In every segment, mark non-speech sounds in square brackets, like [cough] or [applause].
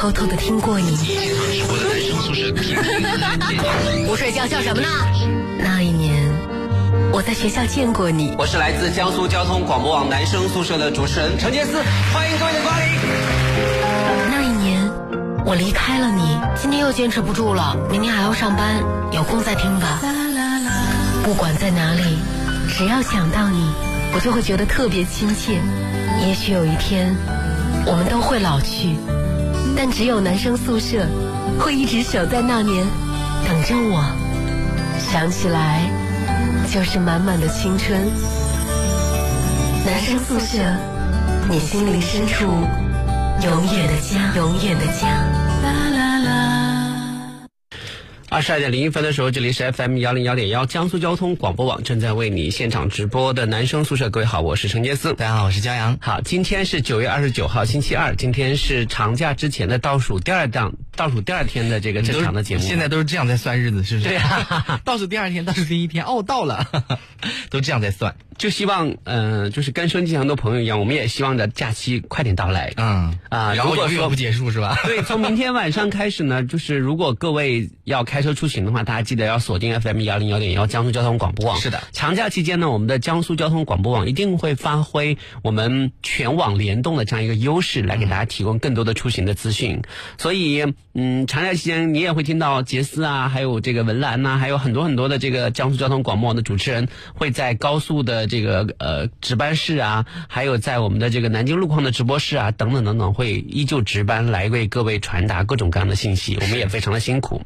偷偷的听过你。不睡觉笑什么呢？那一年，我在学校见过你。我是来自江苏交通广播网男生宿舍的主持人陈杰思，欢迎各位的光临。那一年，我离开了你。今天又坚持不住了，明天还要上班，有空再听吧。不管在哪里，只要想到你，我就会觉得特别亲切。也许有一天，我们都会老去，但只有男生宿舍会一直守在那年，等着我。想起来，就是满满的青春。男生宿舍，你心灵深处永远的家，永远的家。二十二点零一分的时候，这里是 FM 幺零幺点幺江苏交通广播网正在为你现场直播的男生宿舍。各位好，我是陈杰思。大家好，我是江阳。好，今天是九月二十九号，星期二。今天是长假之前的倒数第二档，倒数第二天的这个正常的节目。现在都是这样在算日子，是不是？对呀，[laughs] 倒数第二天，倒数第一天，哦，到了，[laughs] 都这样在算。就希望，嗯，就是跟收音机前很多朋友一样，我们也希望着假期快点到来。嗯啊，然后如果说永远不结束是吧？[laughs] 对，从明天晚上开始呢，就是如果各位要开车出行的话，大家记得要锁定 FM 幺零幺点幺江苏交通广播网。是的，长假期间呢，我们的江苏交通广播网一定会发挥我们全网联动的这样一个优势，来给大家提供更多的出行的资讯。所以，嗯，长假期间你也会听到杰斯啊，还有这个文兰呐、还有很多很多的这个江苏交通广播的主持人会在高速的这个呃值班室啊，还有在我们的这个南京路况的直播室啊，等等等等，会依旧值班来为各位传达各种各样的信息。我们也非常的辛苦。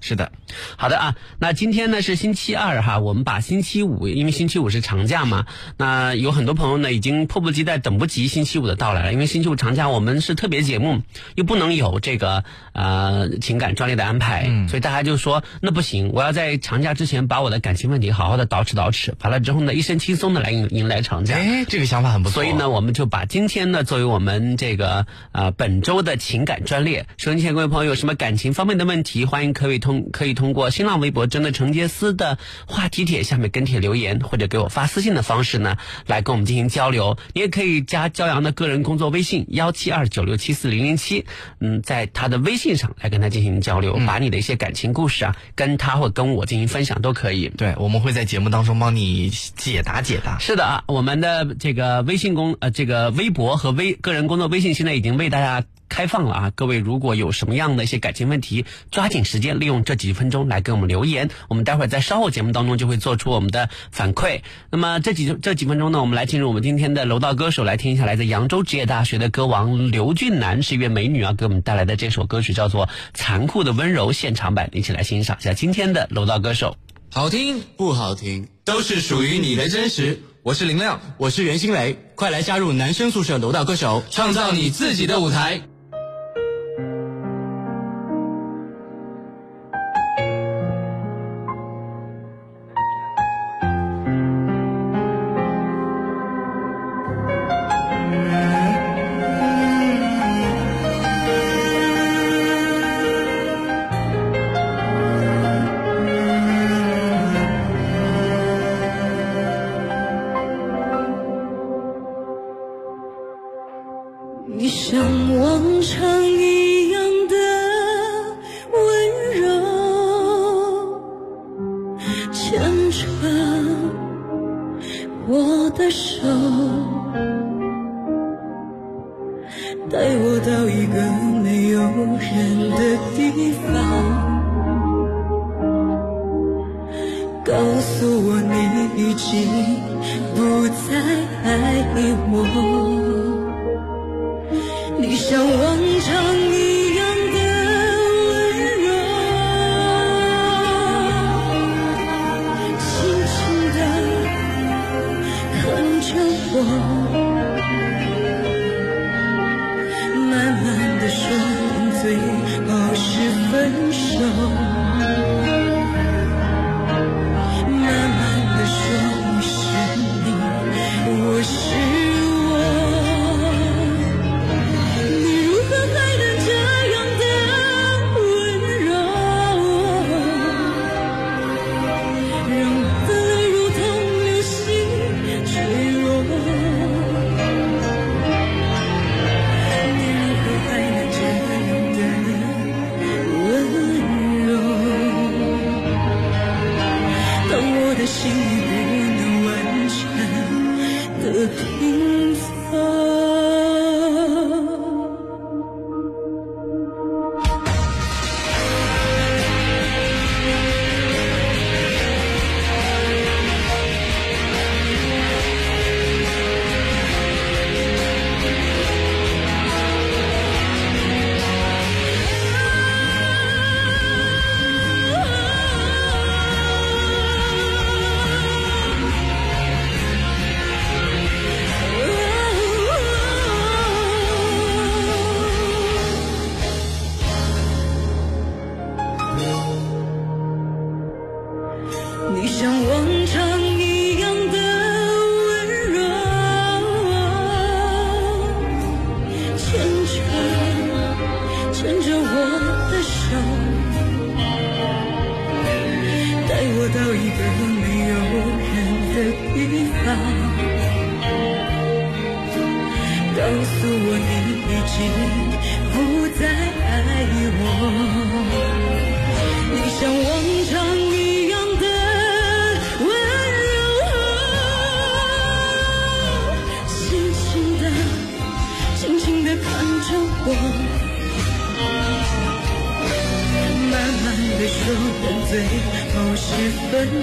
是的，好的啊，那今天呢是星期二哈，我们把星期五，因为星期五是长假嘛，那有很多朋友呢已经迫不及待等不及星期五的到来了，因为星期五长假我们是特别节目，又不能有这个呃情感专列的安排，嗯所以大家就说那不行，我要在长假之前把我的感情问题好好的捯饬捯饬，完了之后呢一身轻松的来迎迎来长假。哎，这个想法很不错。所以呢，我们就把今天呢作为我们这个呃本周的情感专列。收音机前各位朋友有什么感情方面的问题，欢迎可以通可以通过新浪微博“真的程杰斯”的话题帖下面跟帖留言，或者给我发私信的方式呢，来跟我们进行交流。你也可以加骄阳的个人工作微信幺七二九六七四零零七，嗯，在他的微信上来跟他进行交流，把你的一些感情故事啊，跟他或跟我进行分享都可以。对，我们会在节目当中帮你解答解答。是的啊，我们的这个微信公呃这个微博和微个人工作微信现在已经为大家开放了啊！各位如果有什么样的一些感情问题，抓紧时间利用这几分钟来给我们留言，我们待会儿在稍后节目当中就会做出我们的反馈。那么这几这几分钟呢，我们来进入我们今天的楼道歌手，来听一下来自扬州职业大学的歌王刘俊楠是一位美女啊，给我们带来的这首歌曲叫做《残酷的温柔》现场版，一起来欣赏一下今天的楼道歌手。好听不好听，都是属于你的真实。我是林亮，我是袁新雷，快来加入男生宿舍楼道歌手，创造你自己的舞台。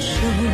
手。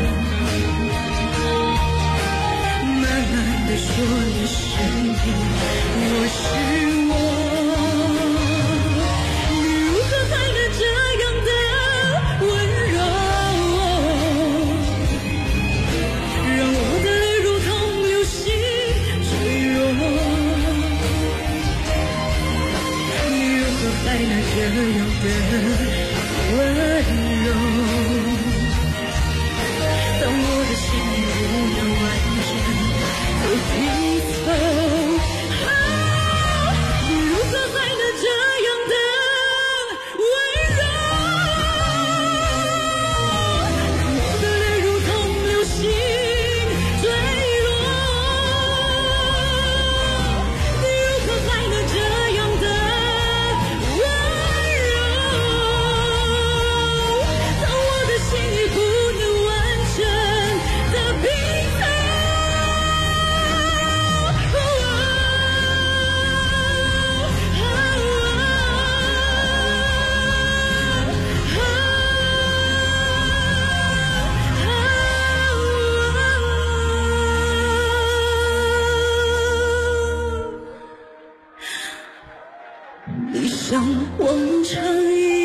一生望穿。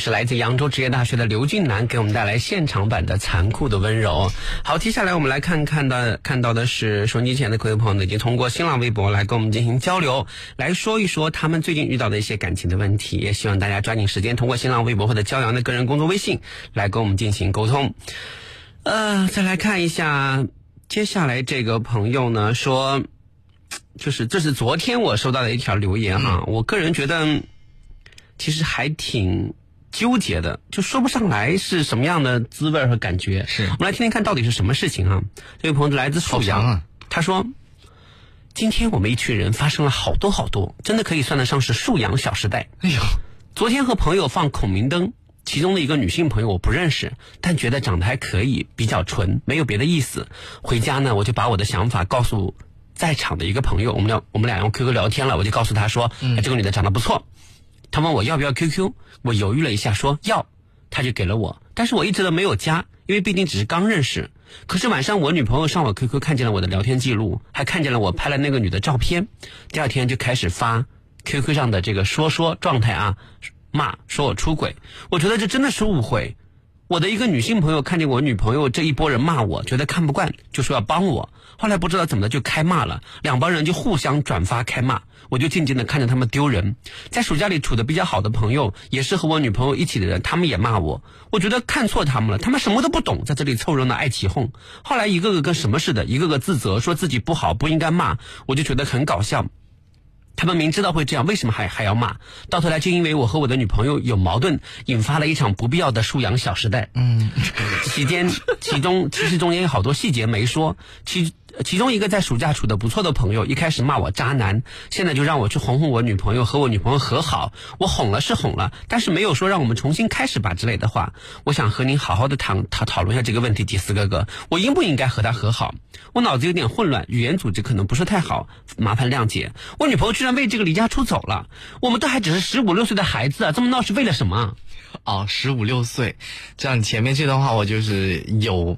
是来自扬州职业大学的刘俊南给我们带来现场版的《残酷的温柔》。好，接下来我们来看看的看到的是收音机前的各位朋友呢，已经通过新浪微博来跟我们进行交流，来说一说他们最近遇到的一些感情的问题。也希望大家抓紧时间通过新浪微博或者骄阳的个人公众微信来跟我们进行沟通。呃，再来看一下接下来这个朋友呢说，就是这是昨天我收到的一条留言哈，我个人觉得其实还挺纠结的，就说不上来是什么样的滋味和感觉。是我们来听听看到底是什么事情啊？这位朋友来自沭阳，啊他说。今天我们一群人发生了好多好多，真的可以算得上是沭阳小时代。哎呦，昨天和朋友放孔明灯，其中的一个女性朋友我不认识，但觉得长得还可以，比较纯，没有别的意思。回家呢，我就把我的想法告诉在场的一个朋友，我们俩我们俩用 QQ 聊天了，我就告诉他说，哎，这个女的长得不错。问我要不要 QQ，我犹豫了一下说要，他就给了我，但是我一直都没有加，因为毕竟只是刚认识。可是晚上我女朋友上我 QQ 看见了我的聊天记录，还看见了我拍了那个女的照片，第二天就开始发 QQ 上的这个说说状态啊，骂说我出轨，我觉得这真的是误会。我的一个女性朋友看见我女朋友这一波人骂我，觉得看不惯，就说要帮我。后来不知道怎么的就开骂了，两帮人就互相转发开骂，我就静静的看着他们丢人。在暑假里处的比较好的朋友，也是和我女朋友一起的人，他们也骂我，我觉得看错他们了，他们什么都不懂，在这里凑热闹爱起哄。后来一个个跟什么似的，一个个自责，说自己不好，不应该骂，我就觉得很搞笑。他们明知道会这样，为什么还还要骂？到头来就因为我和我的女朋友有矛盾，引发了一场不必要的沭阳小时代。嗯，期间其中其实中间有好多细节没说，其其中一个在暑假处的不错的朋友，一开始骂我渣男，现在就让我去哄哄我女朋友和我女朋友和好。我哄了是哄了，但是没有说让我们重新开始吧之类的话。我想和您好好的讨讨讨论一下这个问题，迪斯哥哥，我应不应该和他和好？我脑子有点混乱，语言组织可能不是太好，麻烦谅解。我女朋友居然为这个离家出走了，我们都还只是十五六岁的孩子啊，这么闹是为了什么？哦，十五六岁，这样前面这段话我就是有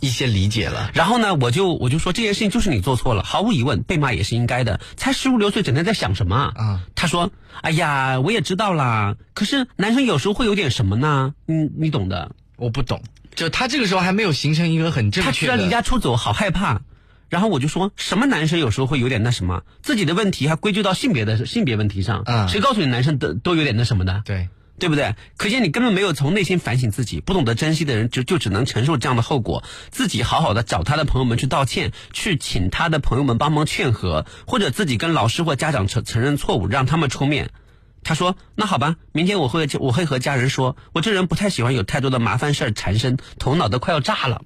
一些理解了。然后呢，我就我就说这件事情就是你做错了，毫无疑问，被骂也是应该的。才十五六岁，整天在想什么啊？他说：“哎呀，我也知道啦，可是男生有时候会有点什么呢？你你懂的。我不懂，就他这个时候还没有形成一个很正他居然确的。离家出走，好害怕。”然后我就说什么男生有时候会有点那什么，自己的问题还归咎到性别的性别问题上。嗯谁告诉你男生都都有点那什么的？对，对不对？可见你根本没有从内心反省自己，不懂得珍惜的人就就只能承受这样的后果。自己好好的找他的朋友们去道歉，去请他的朋友们帮忙劝和，或者自己跟老师或家长承承认错误，让他们出面。他说：“那好吧，明天我会我会和家人说，我这人不太喜欢有太多的麻烦事儿缠身，头脑都快要炸了。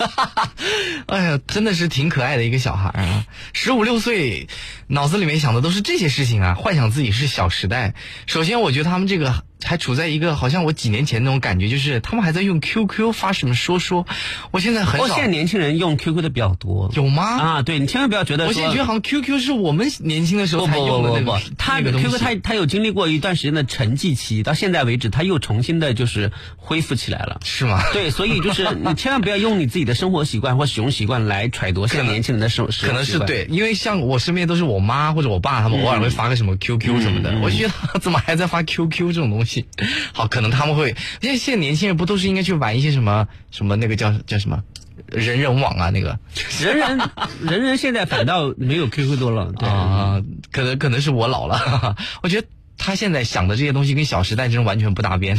[laughs] 哎呀，真的是挺可爱的一个小孩啊！十五六岁，脑子里面想的都是这些事情啊，幻想自己是小时代。首先，我觉得他们这个还处在一个好像我几年前那种感觉，就是他们还在用 QQ 发什么说说。我现在很我少现在年轻人用 QQ 的比较多，有吗？啊，对你千万不要觉得，我现在觉得好像 QQ 是我们年轻的时候才用的不不不那个，他 QQ 他他有经历过一段时间的沉寂期，到现在为止他又重新的就是恢复起来了。[laughs] 是吗？对，所以就是你千万不要用你自己的生活习惯或使用习惯来揣度现在年轻人的生使可。能是对，因为像我身边都是我妈或者我爸，他们偶尔会发个什么 QQ 什么的，我觉得怎么还在发 QQ 这种东西？[laughs] 好，可能他们会，因为现在年轻人不都是应该去玩一些什么什么那个叫叫什么人人网啊那个人人人人现在反倒没有 QQ 多了，对。[laughs] 啊，可能可能是我老了，[laughs] 我觉得他现在想的这些东西跟《小时代》真的完全不搭边。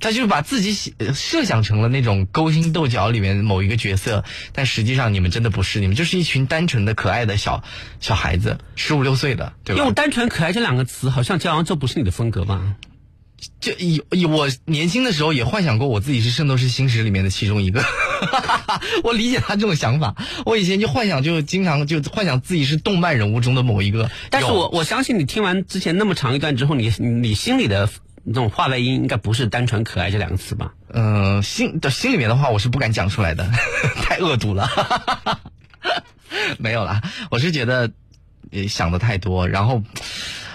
他就是把自己想设想成了那种勾心斗角里面某一个角色，但实际上你们真的不是，你们就是一群单纯的可爱的小小孩子，十五六岁的，对吧用？单纯可爱这两个词，好像这这不是你的风格吧？就以以我年轻的时候也幻想过我自己是《圣斗士星矢》里面的其中一个，[laughs] 我理解他这种想法。我以前就幻想，就经常就幻想自己是动漫人物中的某一个。但是我我相信你听完之前那么长一段之后，你你心里的那种话外音应该不是单纯可爱这两个词吧？嗯，心的心里面的话，我是不敢讲出来的，[laughs] 太恶毒了。[laughs] 没有啦，我是觉得想的太多，然后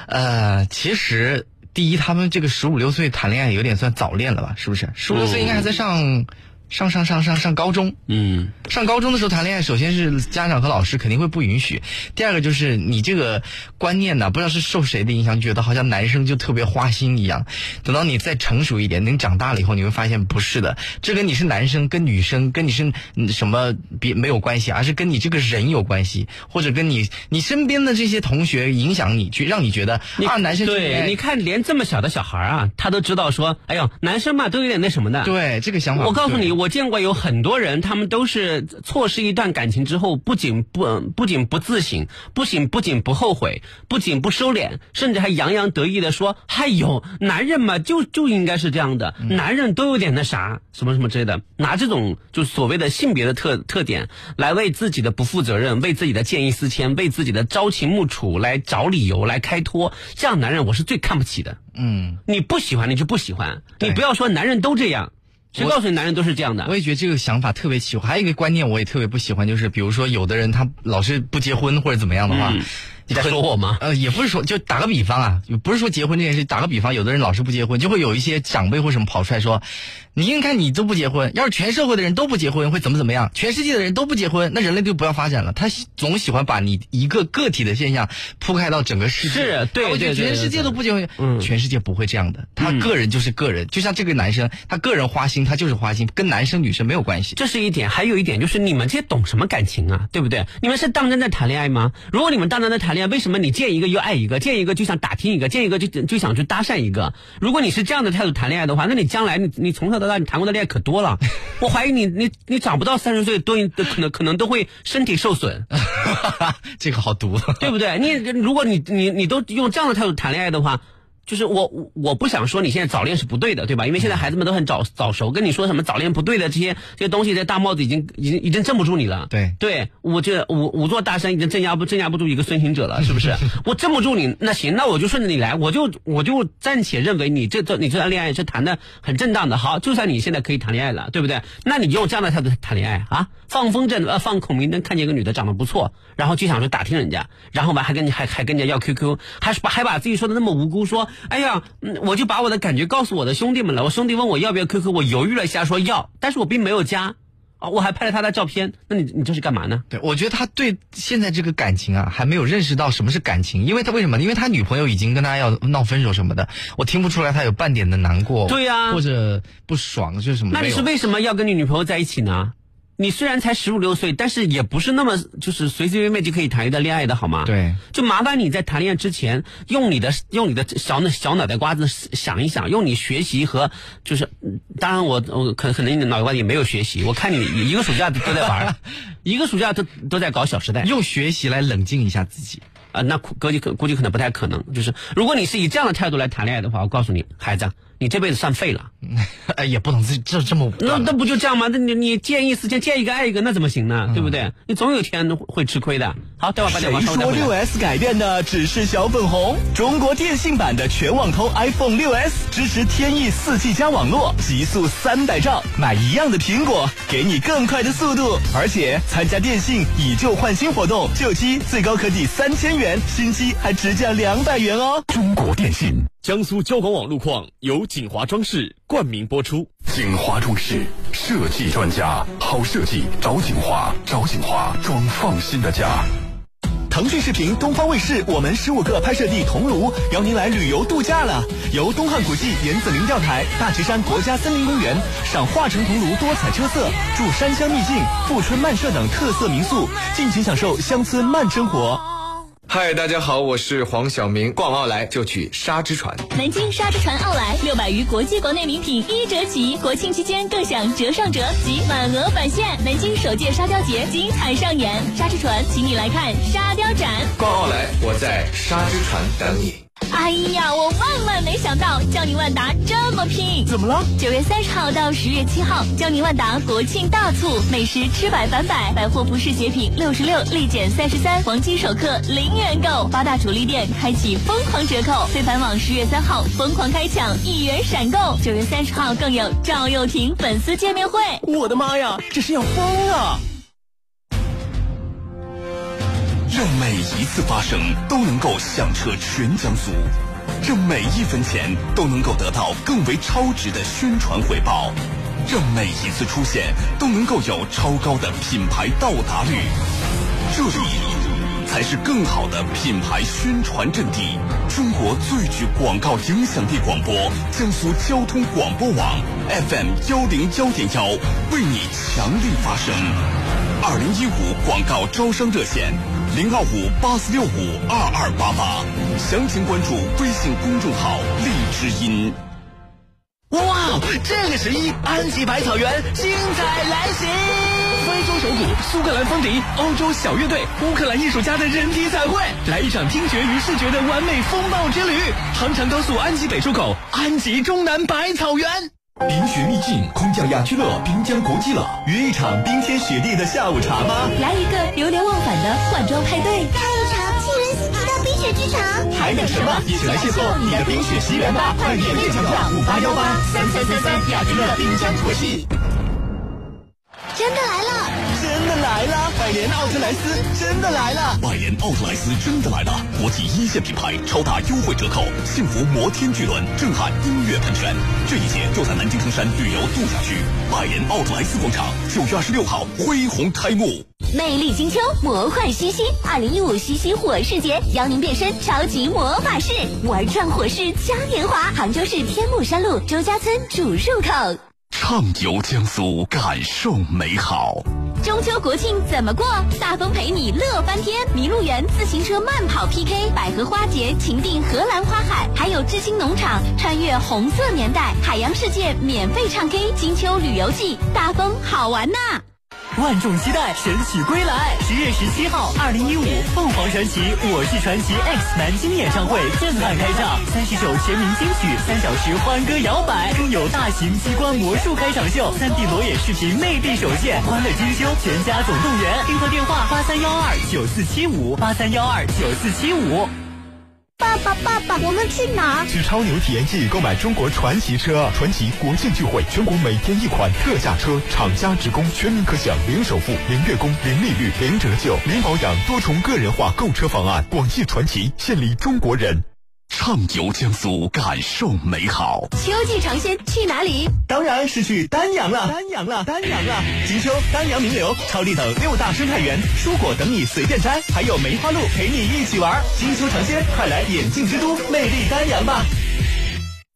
呃，其实第一，他们这个十五六岁谈恋爱有点算早恋了吧？是不是？十五六岁应该还在上。上上上上上高中，嗯，上高中的时候谈恋爱，首先是家长和老师肯定会不允许，第二个就是你这个观念呢，不知道是受谁的影响，觉得好像男生就特别花心一样。等到你再成熟一点，等你长大了以后，你会发现不是的，这跟你是男生、跟女生、跟你是嗯什么别没有关系，而是跟你这个人有关系，或者跟你你身边的这些同学影响你，去让你觉得啊，男生对，你看连这么小的小孩啊，他都知道说，哎呦，男生嘛都有点那什么的。对这个想法，我告诉你，对我见过有很多人，他们都是错失一段感情之后，不仅不不仅不自省，不仅不仅不后悔，不仅不收敛，甚至还洋洋得意的说：“哎呦，男人嘛，就就应该是这样的，男人都有点那啥，什么什么之类的，拿这种就所谓的性别的特特点来为自己的不负责任，为自己的见异思迁，为自己的朝秦暮楚来找理由来开脱，这样男人我是最看不起的。嗯。你不喜欢你就不喜欢，你不要说男人都这样，谁告诉你男人都是这样的？我也觉得这个想法特别奇怪。还有一个观念我也特别不喜欢，就是比如说有的人他老是不结婚或者怎么样的话，你在说我吗？呃，也不是说，就打个比方啊，不是说结婚这件事，打个比方，有的人老是不结婚，就会有一些长辈或什么跑出来说，你应该你都不结婚，要是全社会的人都不结婚，会怎么怎么样？全世界的人都不结婚，那人类就不要发展了。他喜总喜欢把你一个个体的现象铺开到整个世界，是对我觉得对对全世界都不结婚，嗯全世界不会这样的，他个人就是个人，就像这个男生，他个人花心，他就是花心，跟男生女生没有关系。这是一点，还有一点就是你们这些懂什么感情啊，对不对？你们是当真在谈恋爱吗？如果你们当真在谈恋爱，为什么你见一个又爱一个，见一个就想打听一个，见一个就就想去搭讪一个？如果你是这样的态度谈恋爱的话，那你将来你你从小到大你谈过的恋爱可多了，[laughs] 我怀疑你你你长不到三十岁都可能可能都会身体受损，[laughs] 这个好毒。对不对？你如果你你你都用这样的态度谈恋爱的话。就是我我我不想说你现在早恋是不对的，对吧？因为现在孩子们都很早早熟，跟你说什么早恋不对的这些这些东西，这大帽子已经已经已经镇不住你了。对对，我这五五座大山已经镇压不镇压不住一个孙行者了，是不是？[laughs] 我镇不住你，那行，那我就顺着你来，我就我就暂且认为你这这你这段恋爱是谈的很正当的。好，就算你现在可以谈恋爱了，对不对？那你用这样的态度谈恋爱啊？放风筝呃放孔明灯，看见一个女的长得不错，然后就想说打听人家，然后完还跟你还还跟人家要 QQ，还把还把自己说的那么无辜，说哎呀，嗯，我就把我的感觉告诉我的兄弟们了。我兄弟问我要不要 QQ，我犹豫了一下说要，但是我并没有加啊，我还拍了他的照片。那你你这是干嘛呢？对，我觉得他对现在这个感情啊，还没有认识到什么是感情，因为他为什么？因为他女朋友已经跟他要闹分手什么的，我听不出来他有半点的难过，对呀或者不爽，就是什么。那你是为什么要跟你女朋友在一起呢？你虽然才十五六岁，但是也不是那么就是随随便便就可以谈一段恋爱的好吗？对，就麻烦你在谈恋爱之前，用你的用你的小脑小脑袋瓜子想一想，用你学习和就是，嗯当然我我可可能你的脑袋瓜子也没有学习，我看你一个暑假都在玩儿，[laughs] 一个暑假都都在搞《小时代》用学习来冷静一下自己。啊、那估计可估计可能不太可能。就是如果你是以这样的态度来谈恋爱的话，我告诉你，孩子，你这辈子算废了。[laughs] 哎，也不能这这这么武那那不就这样吗？那你你见异思迁，见一个爱一个，那怎么行呢？嗯对不对？你总有一天会吃亏的。好，待会儿把电话谁说六稍微再回来。S 改变的只是小粉红？中国电信版的全网通 iPhone 六 S 支持天翼四 G 加网络，极速三百兆，买一样的苹果，给你更快的速度，而且参加电信以旧换新活动，旧机最高可抵三千元，新机还直降两百元哦。中国电信。江苏交广网路况由锦华装饰冠名播出。锦华装饰设计专家，好设计找锦华，找锦华装放心的家。腾讯视频、东方卫视，我们十五个拍摄地桐庐邀您来旅游度假了。由东汉古迹、严子陵钓台、大池山国家森林公园，赏华城桐庐多彩车色，住山乡秘境、富春漫社等特色民宿，尽情享受乡村慢生活。嗨，大家好，我是黄晓明。逛奥莱就去沙之船。南京沙之船奥莱六百余国际国内名品一折起，国庆期间更享折上折及满额返现。南京首届沙雕节精彩上演，沙之船请你来看沙雕展。逛奥莱，我在沙之船等你。哎呀，我万万没想到江宁万达这么拼！怎么了？九月三十号到十月七号，江宁万达国庆大促，美食吃百返百，百货服饰鞋品六十六立减三十三，黄金首克零元购，八大主力店开启疯狂折扣。非凡网十月三号疯狂开抢一元闪购，九月三十号更有赵又廷粉丝见面会。我的妈呀，这是要疯啊！让每一次发声都能够响彻全江苏，让每一分钱都能够得到更为超值的宣传回报，让每一次出现都能够有超高的品牌到达率。这里才是更好的品牌宣传阵地。中国最具广告影响力广播，江苏交通广播网 FM 幺零幺点幺，为你强力发声。二零一五广告招商热线零二五八四六五二二八八，详情关注微信公众号“荔枝音”。哇，这个十一安吉百草园精彩来袭！非洲首古苏格兰风笛、欧洲小乐队、乌克兰艺术家的人体彩绘，来一场听觉与视觉的完美风暴之旅。杭长高速安吉北出口，安吉中南百草园。冰雪秘境空降雅居乐滨江国际了，约一场冰天雪地的下午茶吧。来一个流连忘返的换装派对，来一场沁人心脾的冰雪之城。还等什么？一起来邂逅你的冰雪奇缘吧！快点月抢票五八幺八三三三三雅居乐滨江国际。真的来了！真真的来了！百年奥特莱斯真的来了！百年奥特莱斯真的来了！国际一线品牌超大优惠折扣，幸福摩天巨轮震撼音乐喷泉，这一切就在南京藤山旅游度假区百年奥特莱斯广场，九月二十六号恢宏开幕。魅力金秋，魔幻西西，二零一五西西火势节，邀您变身超级魔法师，玩转火势嘉年华，杭州市天目山路周家村主入口。畅游江苏，感受美好。中秋国庆怎么过？大风陪你乐翻天！麋鹿园自行车慢跑 PK，百合花节情定荷兰花海，还有知青农场穿越红色年代，海洋世界免费唱 K，金秋旅游季，大风好玩呐！万众期待神曲归来，十月十七号，二零一五凤凰传奇《我是传奇 X》南京演唱会震撼开唱，三十首全民金曲，三小时欢歌摇摆，更有大型机关魔术开场秀，三 D 裸眼视频内地首现，欢乐金秋，全家总动员，订货电话八三幺二九四七五八三幺二九四七五。爸爸，爸爸，我们去哪儿？去超牛体验季购买中国传奇车，传奇国庆聚会，全国每天一款特价车，厂家直供，全民可享零首付、零月供、零利率、零折旧、零保养，多重个人化购车方案。广汽传奇，献礼中国人。畅游江苏，感受美好。秋季尝鲜去哪里？当然是去丹阳了，丹阳了，丹阳了！金秋丹阳名流、超丽等六大生态园，蔬果等你随便摘，还有梅花鹿陪你一起玩。金秋尝鲜，快来眼镜之都魅力丹阳吧！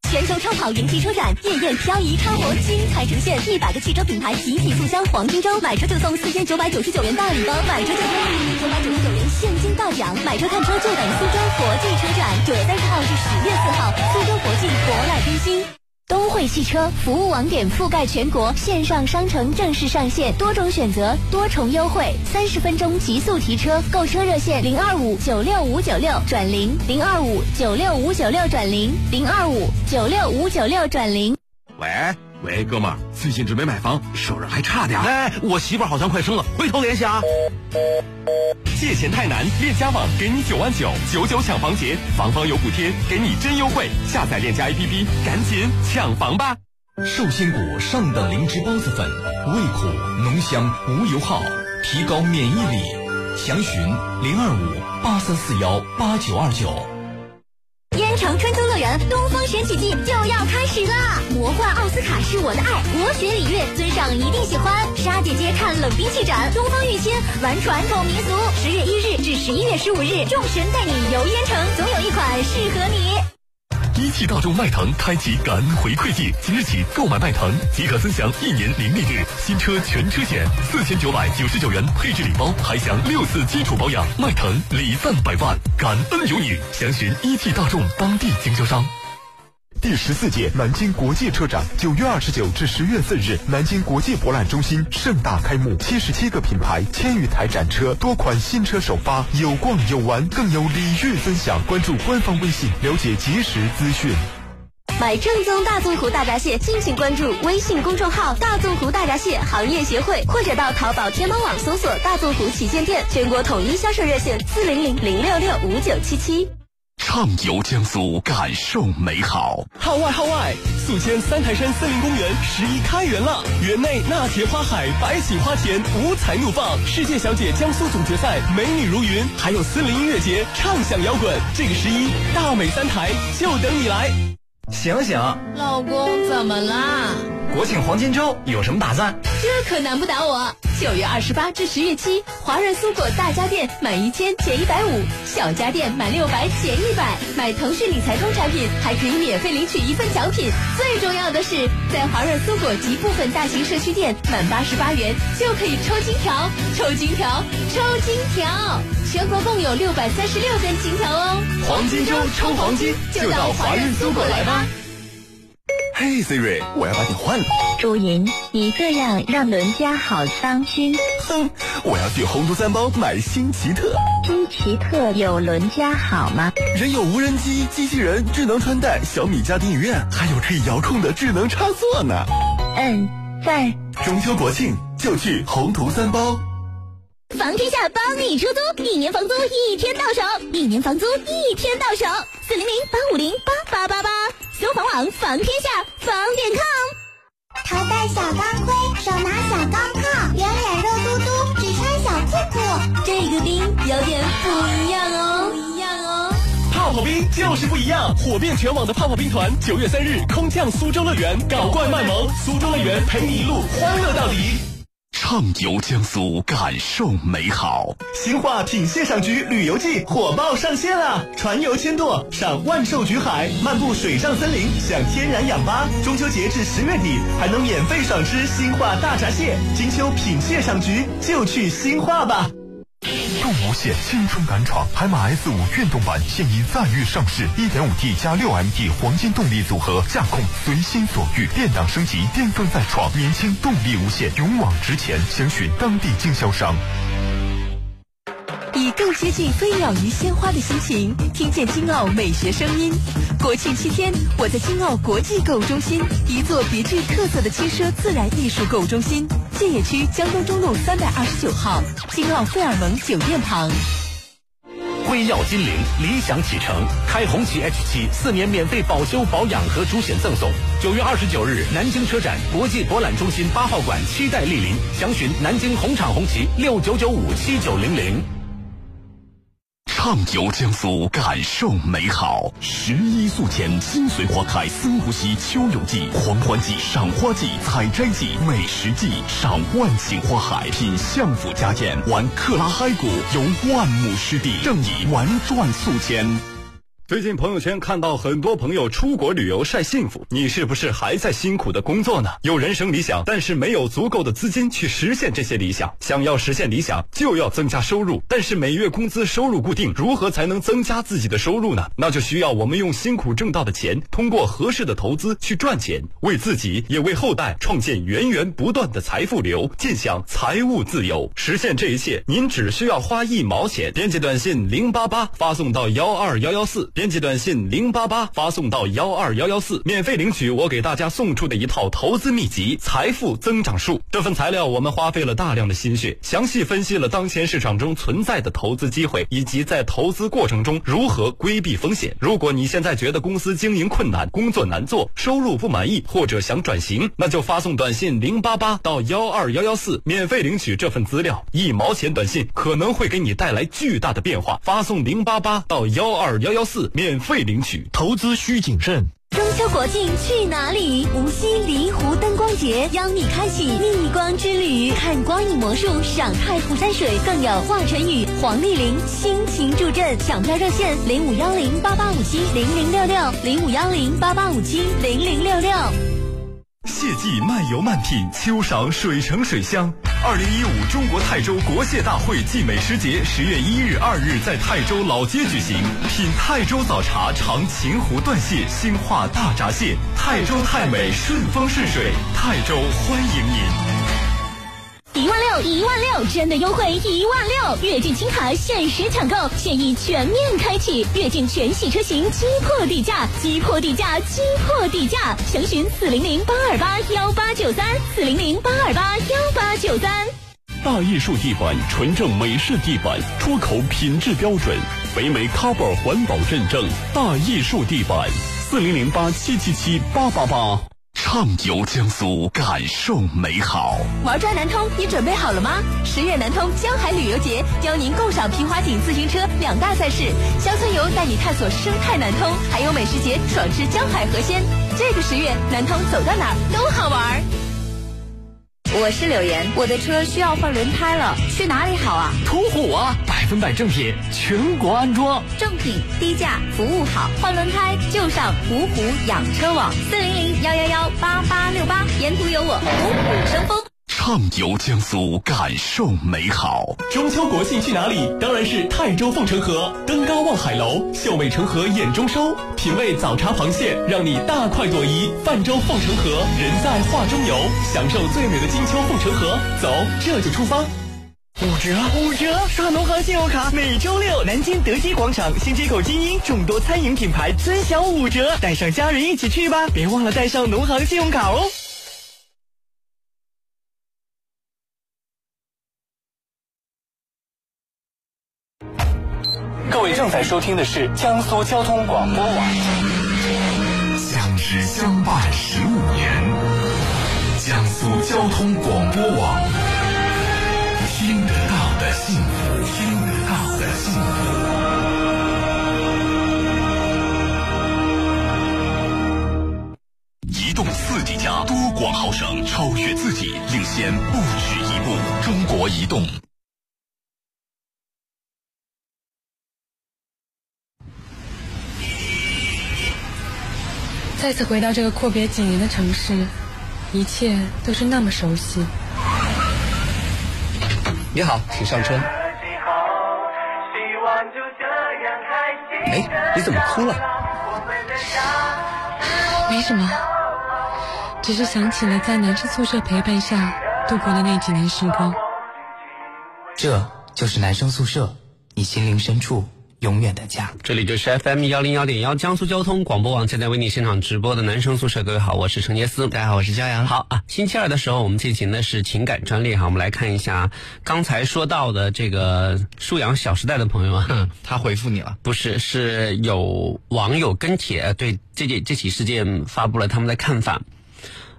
全球超跑迎汽车展，夜宴漂移超模精彩呈现，一百个汽车品牌集体促销黄金周，买车就送四千九百九十九元大礼包，买车就送一千九百九十九元现金大奖，买车看车就等苏州国际车展，九月三十号至十月四号，苏州国际博览中心。东汇汽车服务网点覆盖全国，线上商城正式上线，多种选择，多重优惠，三十分钟极速提车，购车热线零二五九六五九六转零零二五九六五九六转零零二五九六五九六转零。喂喂，哥们儿，最近准备买房，手上还差点。哎，我媳妇儿好像快生了，回头联系啊。借钱太难，链家网给你九万九，九九抢房节，房房有补贴，给你真优惠。下载链家 APP，赶紧抢房吧！寿仙谷上等灵芝孢子粉，味苦浓香无油耗，提高免疫力。详询零二五八三四幺八九二九。烟城春秋乐园东风神曲季就要开始啦！魔幻奥斯卡是我的爱，国学礼乐尊上一定喜欢。沙姐姐看冷兵器展，东方御亲玩传统民俗。十月一日至十一月十五日，众神带你游烟城，总有一款适合你。一汽大众迈腾开启感恩回馈季，即日起购买迈腾即可分享一年零利率新车全车险，四千九百九十九元配置礼包，还享六次基础保养。迈腾礼赞百万，感恩有你。详询一汽大众当地经销商。第十四届南京国际车展九月二十九至十月四日，南京国际博览中心盛大开幕，七十七个品牌，千余台展车，多款新车首发，有逛有玩，更有礼遇分享。关注官方微信，了解及时资讯。买正宗大纵湖大闸蟹，敬请关注微信公众号“大纵湖大闸蟹行业协会”，或者到淘宝、天猫网搜索“大纵湖旗舰店”，全国统一销售热线：四零零零六六五九七七。畅游江苏，感受美好。号外号外！宿迁三台山森林公园十一开园了，园内那田花海，百景花田，五彩怒放。世界小姐江苏总决赛，美女如云，还有森林音乐节，畅享摇滚。这个十一，大美三台就等你来。醒醒，老公怎么啦？国庆黄金周有什么打算？这可难不倒我。九月二十八至十月七，华润苏果大家电满一千减一百五，小家电满六百减一百。买腾讯理财通产品还可以免费领取一份奖品。最重要的是，在华润苏果及部分大型社区店满八十八元就可以抽金条，抽金条，抽金条！全国共有六百三十六根金条哦。黄金周抽黄金，就到华润苏果来吧。嘿，Siri，我要把你换了。朱莹，你这样让伦家好伤心。哼，我要去宏图三包买新奇特。新奇特有伦家好吗？人有无人机、机器人、智能穿戴、小米家庭影院，还有可以遥控的智能插座呢。嗯，在。中秋国庆就去宏图三包。房天下帮你出租一年房租一天到手一年房租一天到手四零零八五零八八八八搜房网房天下房点 com 头戴小钢盔手拿小钢炮圆脸肉嘟嘟只穿小裤裤这个兵有点不一样哦。不一样哦。泡泡冰就是不一样火遍全网的泡泡兵团九月三日空降苏州乐园搞怪卖萌苏州乐园陪你一路欢乐到底。畅游江苏，感受美好。新化品蟹赏菊旅游季火爆上线啦，船游千舵，赏万寿菊海，漫步水上森林，享天然氧吧。中秋节至十月底，还能免费赏吃新化大闸蟹。金秋品蟹赏菊，就去新化吧。动无限青春敢闯，海马 S 五运动版现已再遇上市一点五 T 加六 MT 黄金动力组合，驾控随心所欲，电档升级，巅峰再创，年轻动力无限，勇往直前。详询当地经销商。更接近飞鸟与鲜花的心情，听见京奥美学声音。国庆七天，我在京奥国际购物中心，一座别具特色的轻奢自然艺术购物中心，建邺区江东中路三百二十九号，京奥费尔蒙酒店旁。辉耀金陵理想启程，开红旗 H 七四年免费保修保养和主险赠送。九月二十九日，南京车展国际博览中心八号馆期待莅临，详询南京红场红旗六九九五七九零零。畅游江苏，感受美好。十一宿迁，心随花开，深呼吸秋游季、狂欢季、赏花季、采摘季、美食季，赏万顷花海，品相府家宴，玩克拉嗨谷，游万亩湿地，正以玩转宿迁。最近朋友圈看到很多朋友出国旅游晒幸福，你是不是还在辛苦的工作呢？有人生理想，但是没有足够的资金去实现这些理想。想要实现理想，就要增加收入，但是每月工资收入固定，如何才能增加自己的收入呢？那就需要我们用辛苦挣到的钱，通过合适的投资去赚钱，为自己也为后代创建源源不断的财富流，尽享财务自由。实现这一切，您只需要花一毛钱，编辑短信零八八发送到幺二幺幺四。编辑短信零八八发送到幺二幺幺四，免费领取我给大家送出的一套投资秘籍《财富增长术》。这份材料我们花费了大量的心血，详细分析了当前市场中存在的投资机会，以及在投资过程中如何规避风险。如果你现在觉得公司经营困难、工作难做、收入不满意，或者想转型，那就发送短信零八八到幺二幺幺四，免费领取这份资料。一毛钱短信可能会给你带来巨大的变化。发送零八八到幺二幺幺四。免费领取，投资需谨慎。中秋国庆去哪里？无锡蠡湖灯光节邀你开启逆光之旅，看光影魔术，赏太湖山水，更有华晨宇、黄丽玲倾情助阵。抢票热线：零五幺零八八五七零零六六零五幺零八八五七零零六六。蟹季漫游漫品，秋赏水城水乡。二零一五中国泰州国蟹大会暨美食节十月一日、二日在泰州老街举行，品泰州早茶，尝秦湖断蟹、兴化大闸蟹。泰州太美，顺风顺水，泰州欢迎您！一万六，一万六，真的优惠一万六！跃进轻卡限时抢购，现已全面开启，跃进全系车型击破底价，击破底价，击破底价！详询四零零八二八幺八九三，四零零八二八幺八九三。大艺术地板，纯正美式地板，出口品质标准，北美 Carbo 环保认证。大艺术地板，四零零八七七七八八八。畅游江苏，感受美好。玩转南通，你准备好了吗？十月南通江海旅游节，邀您共赏皮划艇、自行车两大赛事，乡村游带你探索生态南通，还有美食节爽吃江海河鲜。这个十月，南通走到哪儿都好玩。我是柳岩，我的车需要换轮胎了，去哪里好啊？途虎啊，百分百正品，全国安装，正品低价，服务好，换轮胎就上途虎养车网，四零零幺幺幺八八六八，沿途有我，虎虎生风。畅游江苏，感受美好。中秋国庆去哪里？当然是泰州凤城河，登高望海楼，秀美成河眼中收，品味早茶螃蟹，让你大快朵颐。泛舟凤城河，人在画中游，享受最美的金秋凤城河。走，这就出发。五折，五折！刷农行信用卡，每周六南京德基广场新街口金鹰众多餐饮品牌尊享五折，带上家人一起去吧！别忘了带上农行信用卡哦。正在收听的是江苏交通广播网。相知相伴十五年，江苏交通广播网，听得到的幸福，听得到的幸福。移动四 G 加多广豪省，超越自己，领先不止一步。中国移动。再次回到这个阔别几年的城市，一切都是那么熟悉。你好，请上车。哎，你怎么哭了？没什么，只是想起了在男生宿舍陪伴下度过的那几年时光。这就是男生宿舍，你心灵深处永远的家。这里就是 FM 幺零幺点幺江苏交通广播网正在为你现场直播的男生宿舍。各位好，我是陈杰思，大家好，我是骄阳。好啊，星期二的时候我们进行的是情感专列哈，我们来看一下刚才说到的这个舒阳小时代的朋友啊，他回复你了？不是，是有网友跟帖对这件这起事件发布了他们的看法。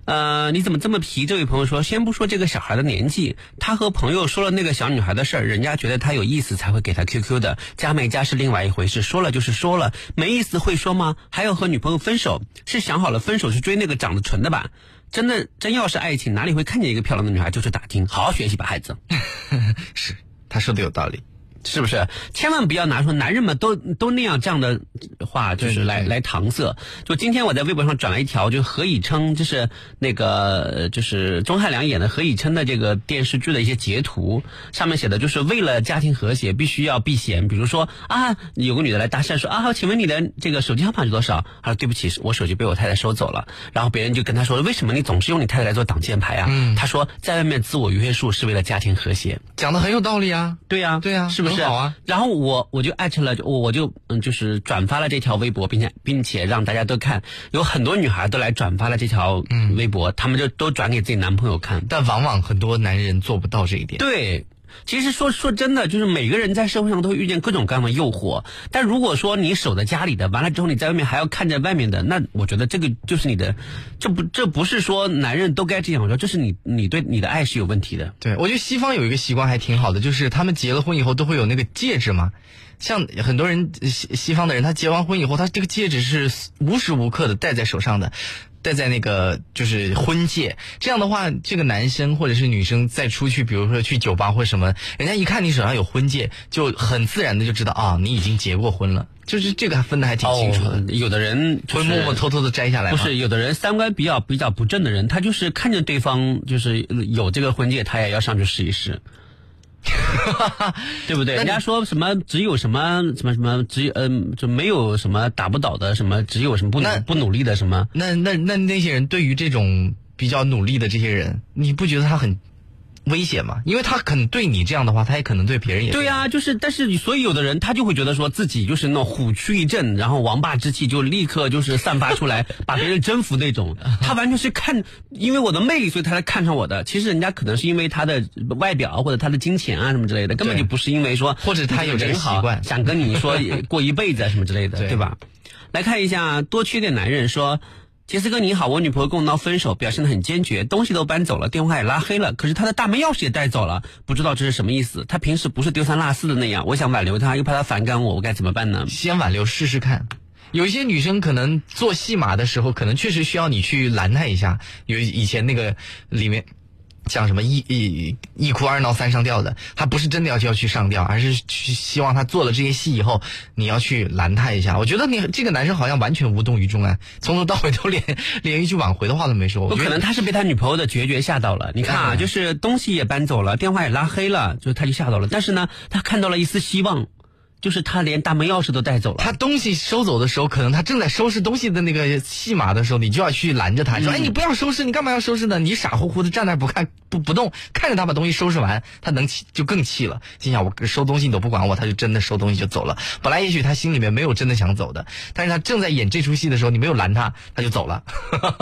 呃，你怎么这么皮？这位朋友说，先不说这个小孩的年纪，他和朋友说了那个小女孩的事儿，人家觉得他有意思才会给他 QQ 的，加没加是另外一回事，说了就是说了，没意思会说吗？还要和女朋友分手，是想好了分手去追那个长得纯的吧？真的，真要是爱情，哪里会看见一个漂亮的女孩就去打听？好好学习吧，孩子。[laughs] 是，他说的有道理。是不是？千万不要拿出男人们都都那样这样的话，就是来来搪塞。就今天我在微博上转了一条，就何以琛，就是那个就是钟汉良演的何以琛的这个电视剧的一些截图，上面写的就是为了家庭和谐，必须要避嫌。比如说啊，有个女的来搭讪说啊，请问你的这个手机号码是多少？他说对不起，我手机被我太太收走了。然后别人就跟他说，为什么你总是用你太太来做挡箭牌啊？嗯，他说在外面自我约束是为了家庭和谐，讲的很有道理啊。对呀，对呀，是不是？好啊。然后我我就艾特了，我我就嗯，就是转发了这条微博，并且并且让大家都看，有很多女孩都来转发了这条微博，她们就都转给自己男朋友看。但往往很多男人做不到这一点。对。其实说说真的，就是每个人在社会上都会遇见各种各样的诱惑。但如果说你守在家里的，完了之后你在外面还要看着外面的，那我觉得这个就是你的，这不这不是说男人都该这样，我说这是你你对你的爱是有问题的。对，我觉得西方有一个习惯还挺好的，就是他们结了婚以后都会有那个戒指嘛。像很多人西西方的人，他结完婚以后，他这个戒指是无时无刻的戴在手上的。戴在那个就是婚戒，这样的话，这个男生或者是女生再出去，比如说去酒吧或什么，人家一看你手上有婚戒，就很自然的就知道啊，你已经结过婚了。就是这个还分的还挺清楚的。有的人会默默偷偷的摘下来，不是有的人三观比较比较不正的人，他就是看见对方就是有这个婚戒，他也要上去试一试。[laughs] 对不对？人家说什么只有什么什么什么只嗯就没有什么打不倒的什么只有什么不努不努力的什么？那那那那些人对于这种比较努力的这些人，你不觉得他很？危险嘛？因为他可能对你这样的话，他也可能对别人也对呀。就是，但是所以有的人他就会觉得说自己就是那种虎躯一震，然后王霸之气就立刻就是散发出来，[laughs] 把别人征服那种。[laughs] 他完全是看，因为我的魅力，所以他才看上我的。其实人家可能是因为他的外表或者他的金钱啊什么之类的，根本就不是因为说或者他有这个习惯想跟你说过一辈子啊什么之类的，[laughs] 对吧？来看一下多缺点男人说。杰斯哥你好，我女朋友跟我闹分手，表现得很坚决，东西都搬走了，电话也拉黑了，可是她的大门钥匙也带走了，不知道这是什么意思。她平时不是丢三落四的那样，我想挽留她，又怕她反感我，我该怎么办呢？先挽留试试看。有一些女生可能做戏码的时候，可能确实需要你去拦她一下。有以前那个里面。像什么一一一哭二闹三上吊的，他不是真的要要去上吊，而是去希望他做了这些戏以后，你要去拦他一下。我觉得你这个男生好像完全无动于衷啊，从头到尾都连 [laughs] 连一句挽回的话都没说。不可能，他是被他女朋友的决绝吓到了。你看啊，就是东西也搬走了，电话也拉黑了，就是他就吓到了。但是呢，他看到了一丝希望。就是他连大门钥匙都带走了。他东西收走的时候，可能他正在收拾东西的那个戏码的时候，你就要去拦着他，说：“哎，你不要收拾，你干嘛要收拾呢？你傻乎乎的站那不看不不动，看着他把东西收拾完，他能气就更气了，心想我收东西你都不管我，他就真的收东西就走了。本来也许他心里面没有真的想走的，但是他正在演这出戏的时候，你没有拦他，他就走了。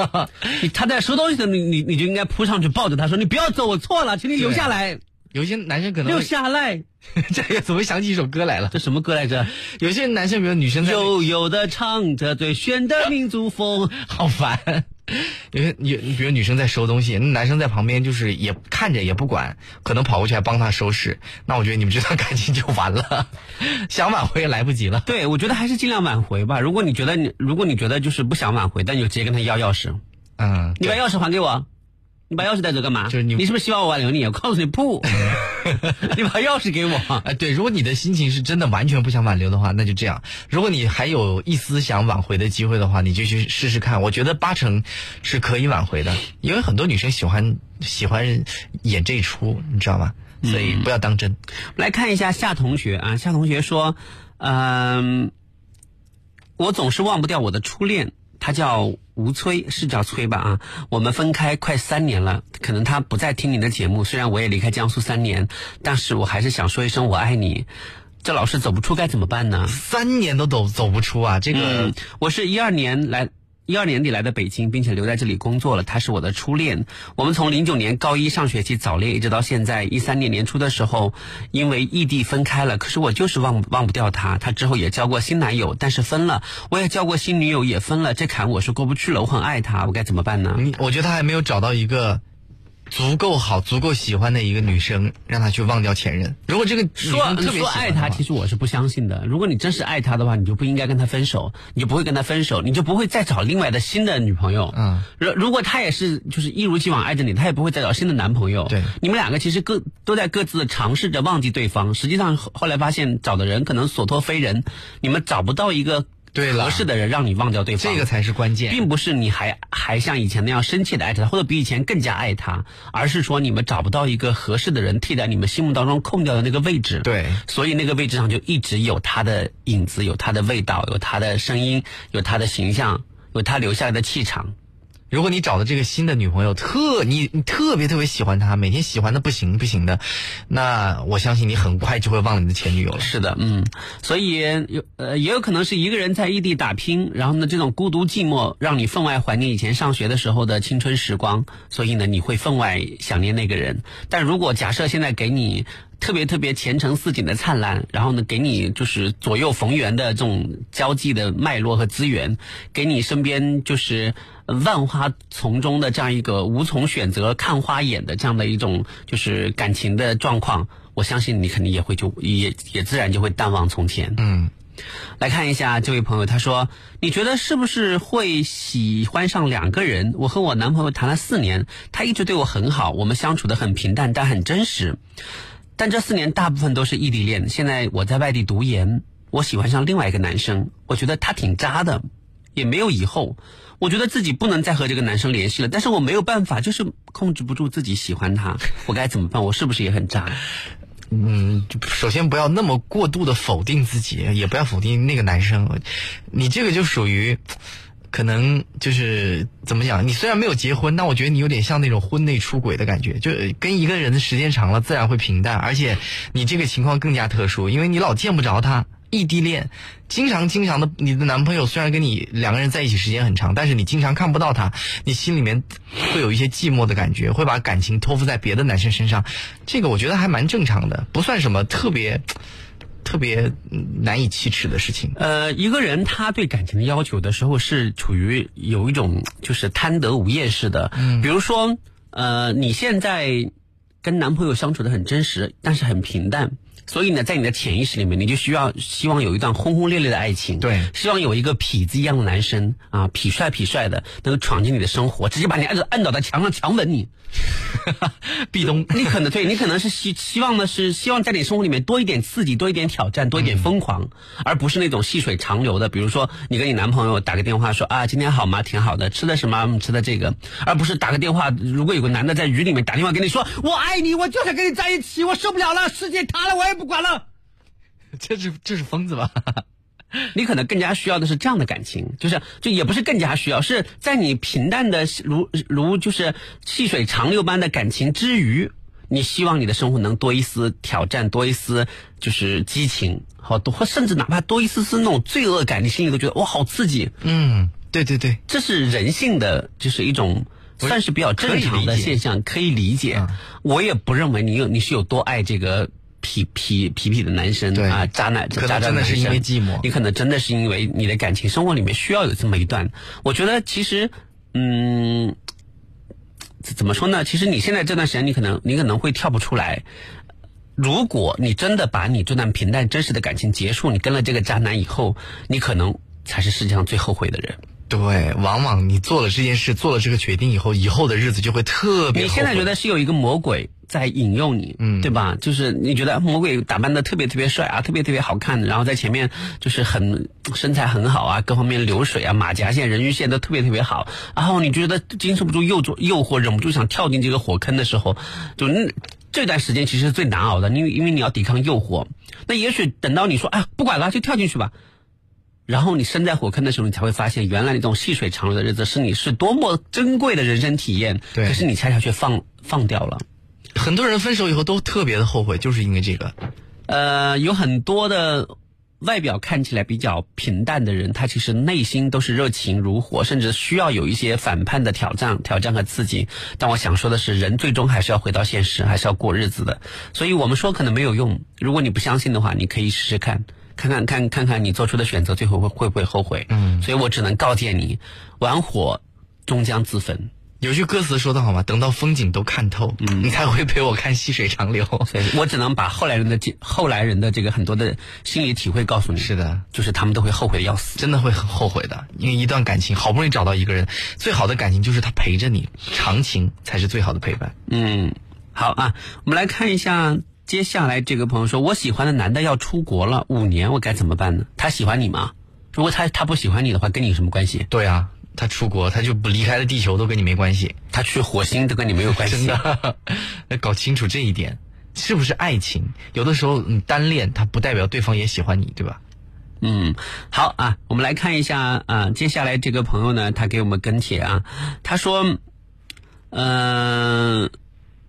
[laughs] 他在收东西的你你你就应该扑上去抱着他说：“你不要走，我错了，请你留下来。”有些男生可能又下来，[laughs] 这个怎么想起一首歌来了？这什么歌来着？有些男生，比如女生，悠悠的唱着最炫的民族风，[laughs] 好烦。有些有，比如女生在收东西，那男生在旁边就是也看着也不管，可能跑过去还帮他收拾。那我觉得你们这段感情就完了，[laughs] 想挽回也来不及了。对，我觉得还是尽量挽回吧。如果你觉得你，如果你觉得就是不想挽回，但你就直接跟他要钥匙。嗯，你把钥匙还给我。你把钥匙带走干嘛？就是你，你是不是希望我挽留你？我告诉你不，[laughs] 你把钥匙给我。哎，对，如果你的心情是真的完全不想挽留的话，那就这样。如果你还有一丝想挽回的机会的话，你就去试试看。我觉得八成是可以挽回的，因为很多女生喜欢喜欢演这一出，你知道吗？所以不要当真。来看一下夏同学啊，夏同学说，嗯、我总是忘不掉我的初恋。他叫吴崔，是叫崔吧啊？我们分开快三年了，可能他不再听你的节目。虽然我也离开江苏三年，但是我还是想说一声我爱你。这老是走不出该怎么办呢？三年都走走不出啊！这个、嗯、我是一二年来。一二年底来的北京，并且留在这里工作了。他是我的初恋，我们从零九年高一上学期早恋，一直到现在一三年年初的时候，因为异地分开了。可是我就是忘忘不掉他。他之后也交过新男友，但是分了。我也交过新女友，也分了。这坎我是过不去了。我很爱他，我该怎么办呢？你我觉得他还没有找到一个足够好、足够喜欢的一个女生，让她去忘掉前任。如果这个说特别说爱她，其实我是不相信的。如果你真是爱她的话，你就不应该跟她分手，你就不会跟她分手，你就不会再找另外的新的女朋友。嗯，如如果她也是就是一如既往爱着你，她也不会再找新的男朋友。对，你们两个其实各都在各自尝试着忘记对方，实际上后来发现找的人可能所托非人，你们找不到一个。对合适的人让你忘掉对方，这个才是关键，并不是你还还像以前那样深切的爱着他，或者比以前更加爱他，而是说你们找不到一个合适的人替代你们心目当中空掉的那个位置。对，所以那个位置上就一直有他的影子，有他的味道，有他的声音，有他的形象，有他留下来的气场。如果你找的这个新的女朋友特你你特别特别喜欢她，每天喜欢的不行不行的，那我相信你很快就会忘了你的前女友了。是的，嗯，所以有呃也有可能是一个人在异地打拼，然后呢这种孤独寂寞让你分外怀念以前上学的时候的青春时光，所以呢你会分外想念那个人。但如果假设现在给你特别特别前程似锦的灿烂，然后呢给你就是左右逢源的这种交际的脉络和资源，给你身边就是。万花丛中的这样一个无从选择看花眼的这样的一种就是感情的状况，我相信你肯定也会就也也自然就会淡忘从前。嗯，来看一下这位朋友，他说：“你觉得是不是会喜欢上两个人？我和我男朋友谈了四年，他一直对我很好，我们相处的很平淡，但很真实。但这四年大部分都是异地恋。现在我在外地读研，我喜欢上另外一个男生，我觉得他挺渣的，也没有以后。”我觉得自己不能再和这个男生联系了，但是我没有办法，就是控制不住自己喜欢他，我该怎么办？我是不是也很渣？嗯，首先不要那么过度的否定自己，也不要否定那个男生，你这个就属于，可能就是怎么讲？你虽然没有结婚，但我觉得你有点像那种婚内出轨的感觉，就跟一个人的时间长了，自然会平淡，而且你这个情况更加特殊，因为你老见不着他。异地恋，经常经常的，你的男朋友虽然跟你两个人在一起时间很长，但是你经常看不到他，你心里面会有一些寂寞的感觉，会把感情托付在别的男生身上，这个我觉得还蛮正常的，不算什么特别 [laughs] 特别难以启齿的事情。呃，一个人他对感情的要求的时候是处于有一种就是贪得无厌似的，嗯，比如说呃，你现在跟男朋友相处的很真实，但是很平淡。所以呢，在你的潜意识里面，你就需要希望有一段轰轰烈烈的爱情，对，希望有一个痞子一样的男生啊，痞帅痞帅的，能够闯进你的生活，直接把你按按倒在墙上强吻你，[laughs] 壁咚。[laughs] 你可能对你可能是希希望的是希望在你生活里面多一点刺激，多一点挑战，多一点疯狂，嗯、而不是那种细水长流的。比如说，你跟你男朋友打个电话说啊，今天好吗？挺好的，吃的什么？吃的这个，而不是打个电话。如果有个男的在雨里面打电话跟你说我爱你，我就想跟你在一起，我受不了了，世界塌了，我也不管了。[laughs] 这是这是疯子吧？[laughs] 你可能更加需要的是这样的感情，就是就也不是更加需要，是在你平淡的如如就是细水长流般的感情之余，你希望你的生活能多一丝挑战，多一丝就是激情，好多甚至哪怕多一丝丝那种罪恶感，你心里都觉得哇好刺激。嗯，对对对，这是人性的，就是一种算是比较正常的现象，可以理解。嗯、我也不认为你有你是有多爱这个。痞痞痞痞的男生啊，渣男，可能真的是因为寂寞，你可能真的是因为你的感情生活里面需要有这么一段。我觉得其实，嗯，怎么说呢？其实你现在这段时间，你可能你可能会跳不出来。如果你真的把你这段平淡真实的感情结束，你跟了这个渣男以后，你可能才是世界上最后悔的人。对，往往你做了这件事，做了这个决定以后，以后的日子就会特别。你现在觉得是有一个魔鬼在引诱你，嗯，对吧？就是你觉得魔鬼打扮的特别特别帅啊，特别特别好看，然后在前面就是很身材很好啊，各方面流水啊，马甲线、人鱼线都特别特别好，然后你觉得经受不住诱诱诱惑，忍不住想跳进这个火坑的时候，就那这段时间其实是最难熬的，因为因为你要抵抗诱惑。那也许等到你说啊，不管了，就跳进去吧。然后你身在火坑的时候，你才会发现，原来那种细水长流的日子是你是多么珍贵的人生体验。对，可是你恰恰却放放掉了。很多人分手以后都特别的后悔，就是因为这个。呃，有很多的外表看起来比较平淡的人，他其实内心都是热情如火，甚至需要有一些反叛的挑战、挑战和刺激。但我想说的是，人最终还是要回到现实，还是要过日子的。所以我们说可能没有用。如果你不相信的话，你可以试试看。看看看看看你做出的选择，最后会会不会后悔？嗯，所以我只能告诫你，玩火终将自焚。有句歌词说的好吗？等到风景都看透，嗯，你才会陪我看细水长流。[laughs] 我只能把后来人的 [laughs] 后来人的这个很多的心理体会告诉你。是的，就是他们都会后悔的要死，真的会很后悔的。因为一段感情好不容易找到一个人，最好的感情就是他陪着你，长情才是最好的陪伴。嗯，好啊，我们来看一下。接下来这个朋友说：“我喜欢的男的要出国了，五年，我该怎么办呢？他喜欢你吗？如果他他不喜欢你的话，跟你有什么关系？对啊，他出国，他就不离开了地球，都跟你没关系。他去火星都跟你没有关系。[laughs] 真的，[laughs] 要搞清楚这一点，是不是爱情？有的时候你单恋，他不代表对方也喜欢你，对吧？嗯，好啊，我们来看一下啊，接下来这个朋友呢，他给我们跟帖啊，他说，嗯。”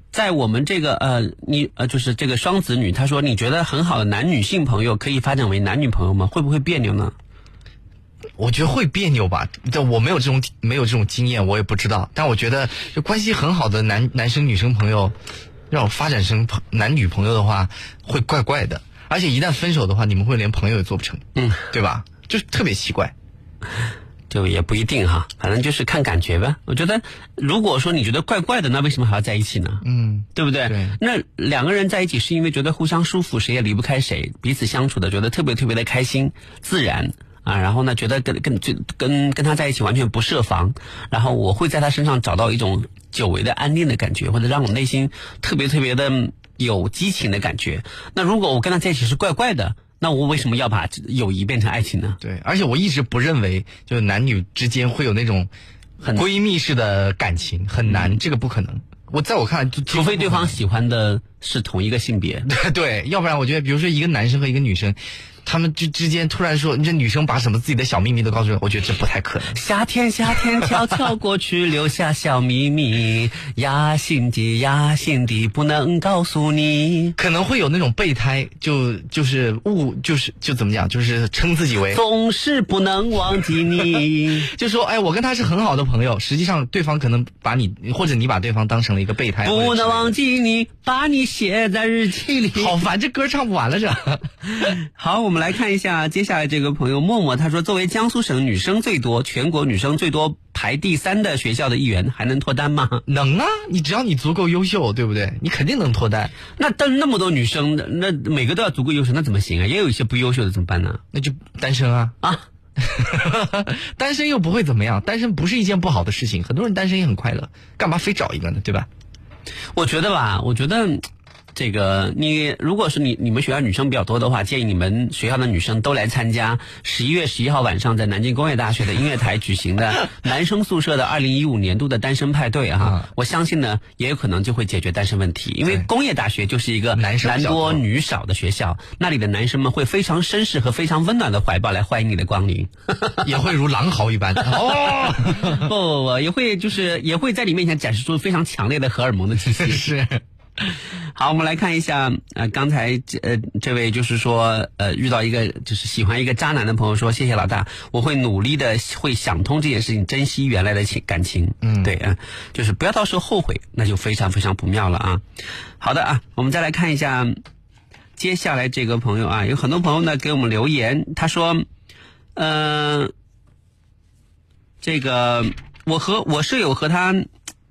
在我们这个呃，你呃，就是这个双子女，他说你觉得很好的男女性朋友可以发展为男女朋友吗？会不会别扭呢？我觉得会别扭吧，但我没有这种没有这种经验，我也不知道。但我觉得，就关系很好的男男生女生朋友，让我发展成男女朋友的话，会怪怪的。而且一旦分手的话，你们会连朋友也做不成，嗯，对吧？就特别奇怪。就也不一定哈，反正就是看感觉呗。我觉得，如果说你觉得怪怪的，那为什么还要在一起呢？嗯，对不对？对。那两个人在一起是因为觉得互相舒服，谁也离不开谁，彼此相处的觉得特别特别的开心、自然啊。然后呢，觉得跟跟就跟跟他在一起完全不设防，然后我会在他身上找到一种久违的安定的感觉，或者让我内心特别特别的有激情的感觉。那如果我跟他在一起是怪怪的。那我为什么要把友谊变成爱情呢？对，而且我一直不认为，就是男女之间会有那种很闺蜜式的感情，很难，这个不可能。我在我看来，除非对方喜欢的是同一个性别，对 [laughs] 对，要不然我觉得，比如说一个男生和一个女生。他们之之间突然说，这女生把什么自己的小秘密都告诉我，我觉得这不太可能。夏天，夏天悄悄过去，留下小秘密，压心底，压心底，不能告诉你。可能会有那种备胎，就就是误，就是就怎么讲，就是称自己为总是不能忘记你，[laughs] 就说哎，我跟他是很好的朋友，实际上对方可能把你或者你把对方当成了一个备胎。不能忘记你，把你写在日记里。好烦，这歌唱不完了这。[laughs] 好，我们。来看一下接下来这个朋友默默，他说：“作为江苏省女生最多、全国女生最多排第三的学校的一员，还能脱单吗？能啊！你只要你足够优秀，对不对？你肯定能脱单。那但那么多女生，那每个都要足够优秀，那怎么行啊？也有一些不优秀的，怎么办呢？那就单身啊啊！[laughs] 单身又不会怎么样，单身不是一件不好的事情，很多人单身也很快乐，干嘛非找一个呢？对吧？我觉得吧，我觉得。”这个你如果是你你们学校女生比较多的话，建议你们学校的女生都来参加十一月十一号晚上在南京工业大学的音乐台举行的 [laughs] 男生宿舍的二零一五年度的单身派对哈。我相信呢，也有可能就会解决单身问题，因为工业大学就是一个男多。女少的学校，那里的男生们会非常绅士和非常温暖的怀抱来欢迎你的光临，[laughs] 也会如狼嚎一般。[laughs] 哦，不不不，也会就是也会在你面前展示出非常强烈的荷尔蒙的气息。是。[laughs] 好，我们来看一下，呃，刚才这呃这位就是说，呃，遇到一个就是喜欢一个渣男的朋友说，谢谢老大，我会努力的，会想通这件事情，珍惜原来的情感情。嗯，对啊，就是不要到时候后悔，那就非常非常不妙了啊。好的啊，我们再来看一下，接下来这个朋友啊，有很多朋友呢给我们留言，他说，嗯，这个我和我舍友和她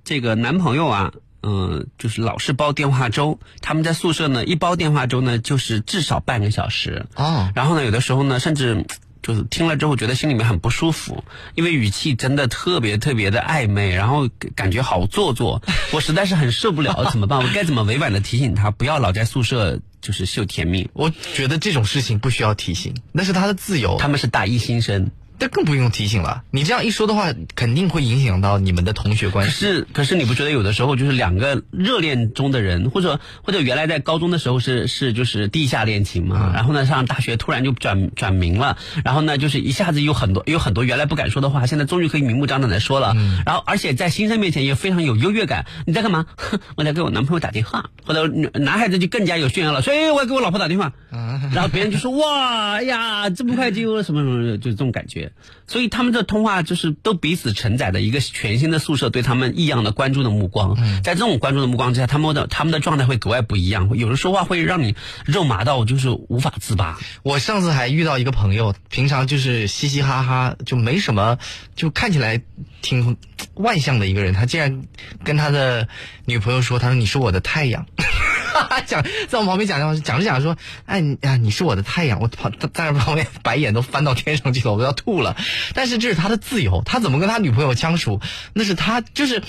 这个男朋友啊。嗯，就是老是煲电话粥。他们在宿舍呢，一煲电话粥呢，就是至少半个小时。哦。然后呢，有的时候呢，甚至就是听了之后觉得心里面很不舒服，因为语气真的特别特别的暧昧，然后感觉好做作，[laughs] 我实在是很受不了，[laughs] 怎么办？我该怎么委婉的提醒他不要老在宿舍就是秀甜蜜？我觉得这种事情不需要提醒，那是他的自由。他们是大一新生。这更不用提醒了。你这样一说的话，肯定会影响到你们的同学关系。是，可是你不觉得有的时候就是两个热恋中的人，或者或者原来在高中的时候是是就是地下恋情嘛，然后呢上大学突然就转转明了，然后呢就是一下子有很多有很多原来不敢说的话，现在终于可以明目张胆的说了。然后而且在新生面前也非常有优越感。你在干嘛？[laughs] 我在给我男朋友打电话。或者男孩子就更加有炫耀了，所以我要给我老婆打电话。[laughs] 然后别人就说哇哎呀这么快就有什么什么，就这种感觉。所以他们的通话就是都彼此承载的一个全新的宿舍对他们异样的关注的目光，在这种关注的目光之下，他们的他们的状态会格外不一样，有人说话会让你肉麻到就是无法自拔。我上次还遇到一个朋友，平常就是嘻嘻哈哈，就没什么，就看起来挺外向的一个人，他竟然跟他的女朋友说：“他说你是我的太阳。” [laughs] 讲在我旁边讲讲讲着讲着说，哎呀，你是我的太阳，我旁在旁边白眼都翻到天上去了，我都要吐了。但是这是他的自由，他怎么跟他女朋友相处，那是他就是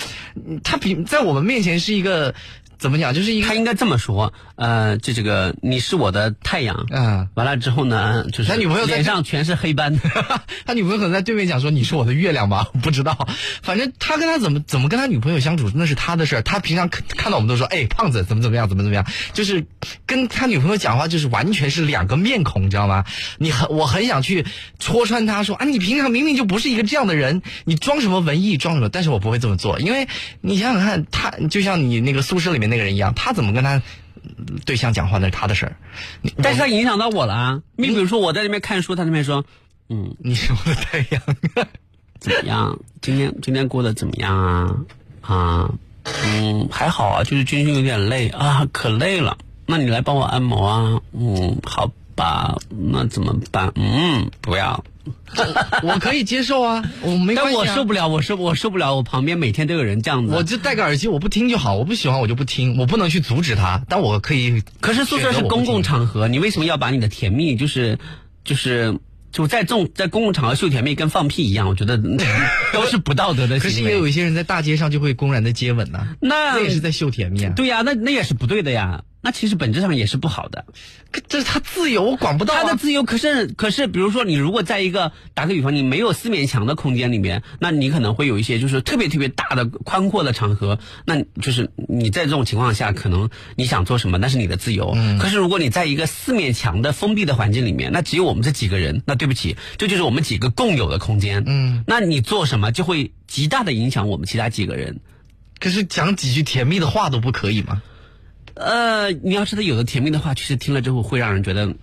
他比在我们面前是一个。怎么讲？就是一他应该这么说，呃，这这个你是我的太阳，嗯，完了之后呢，就是他女朋友脸上全是黑斑，[laughs] 他女朋友可能在对面讲说你是我的月亮吧，[laughs] 不知道，反正他跟他怎么怎么跟他女朋友相处那是他的事儿，他平常看到我们都说，哎，胖子怎么怎么样，怎么怎么样，就是跟他女朋友讲话就是完全是两个面孔，你知道吗？你很我很想去戳穿他说啊，你平常明明就不是一个这样的人，你装什么文艺装什么？但是我不会这么做，因为你想想看，他就像你那个宿舍里面。那个人一样，他怎么跟他对象讲话那是他的事儿，但是他影响到我了啊！你比如说我在那边看书，他那边说：“嗯，你是我的太阳，怎么样？今天今天过得怎么样啊？啊，嗯，还好啊，就是军训有点累啊，可累了。那你来帮我按摩啊？嗯，好吧，那怎么办？嗯，不要。” [laughs] 我可以接受啊，我没关系。但我受不了，我受我受不了，我旁边每天都有人这样子。我就戴个耳机，我不听就好。我不喜欢我就不听，我不能去阻止他，但我可以。可是宿舍是公共场合，你为什么要把你的甜蜜，就是就是就在这种在公共场合秀甜蜜，跟放屁一样？我觉得 [laughs] 都是不道德的。可是也有一些人在大街上就会公然的接吻呢，那也是在秀甜蜜啊。对呀，那那也是不对的呀。那其实本质上也是不好的，可这是他自由，我管不到他的自由。可是，可是，比如说，你如果在一个打个比方，你没有四面墙的空间里面，那你可能会有一些就是特别特别大的宽阔的场合，那就是你在这种情况下，可能你想做什么，那是你的自由。可是，如果你在一个四面墙的封闭的环境里面，那只有我们这几个人，那对不起，这就是我们几个共有的空间。嗯，那你做什么就会极大的影响我们其他几个人。可是讲几句甜蜜的话都不可以吗？呃，你要是他，有的甜蜜的话，其实听了之后会让人觉得，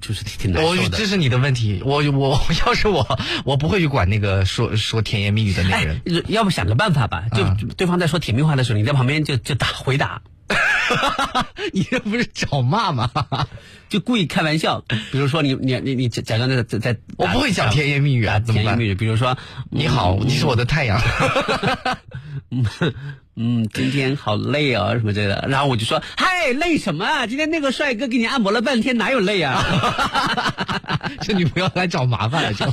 就是挺难受的。这是你的问题，我我要是我，我不会去管那个说说甜言蜜语的那个人。要不想个办法吧，就对方在说甜蜜话的时候，你在旁边就就打回答。[laughs] 你这不是找骂吗？[laughs] 就故意开玩笑，比如说你你你你假装在在在，我不会讲甜言蜜语啊，怎么甜言蜜语，比如说你好，你是我的太阳。[laughs] 嗯，今天好累哦，什么之类的。然后我就说，嗨，累什么啊？今天那个帅哥给你按摩了半天，哪有累啊？[laughs] 这女朋友来找麻烦了，就 [laughs]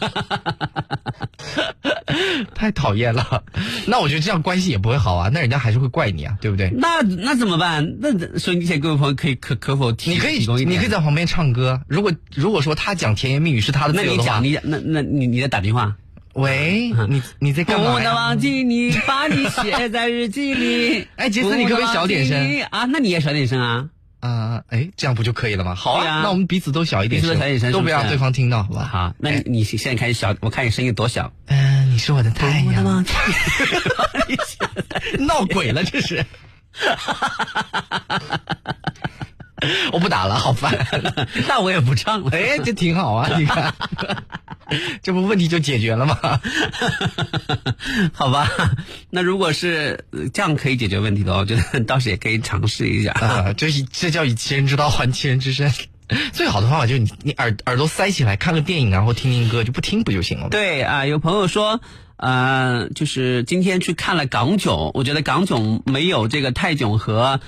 太讨厌了。那我觉得这样关系也不会好啊，那人家还是会怪你啊，对不对？那那怎么办？那所以你前各位朋友可以可可否提你可以你可以在旁边唱歌。如果如果说他讲甜言蜜语是他的，那你讲你那那你你在打电话。喂，你你在干嘛不能忘记你，把你写在日记里。[laughs] 哎，杰斯，你可不可以小点声啊？那你也小点声啊？啊，哎，这样不就可以了吗？好啊，那我们彼此都小一点声，小点声，都不让对方听到，好吧？好，那你现在开始小，我看你声音多小。嗯，你是我的太阳。[laughs] 闹鬼了，这是。[laughs] [laughs] 我不打了，好烦。[laughs] 那我也不唱了。哎，这挺好啊，你看。[laughs] 这不问题就解决了吗？好吧，那如果是这样可以解决问题的话，我觉得倒是也可以尝试一下啊。这这叫以其人之道还其人之身。最好的方法就是你你耳耳朵塞起来看个电影，然后听听歌，就不听不就行了？对啊，有朋友说呃，就是今天去看了港囧，我觉得港囧没有这个泰囧和呃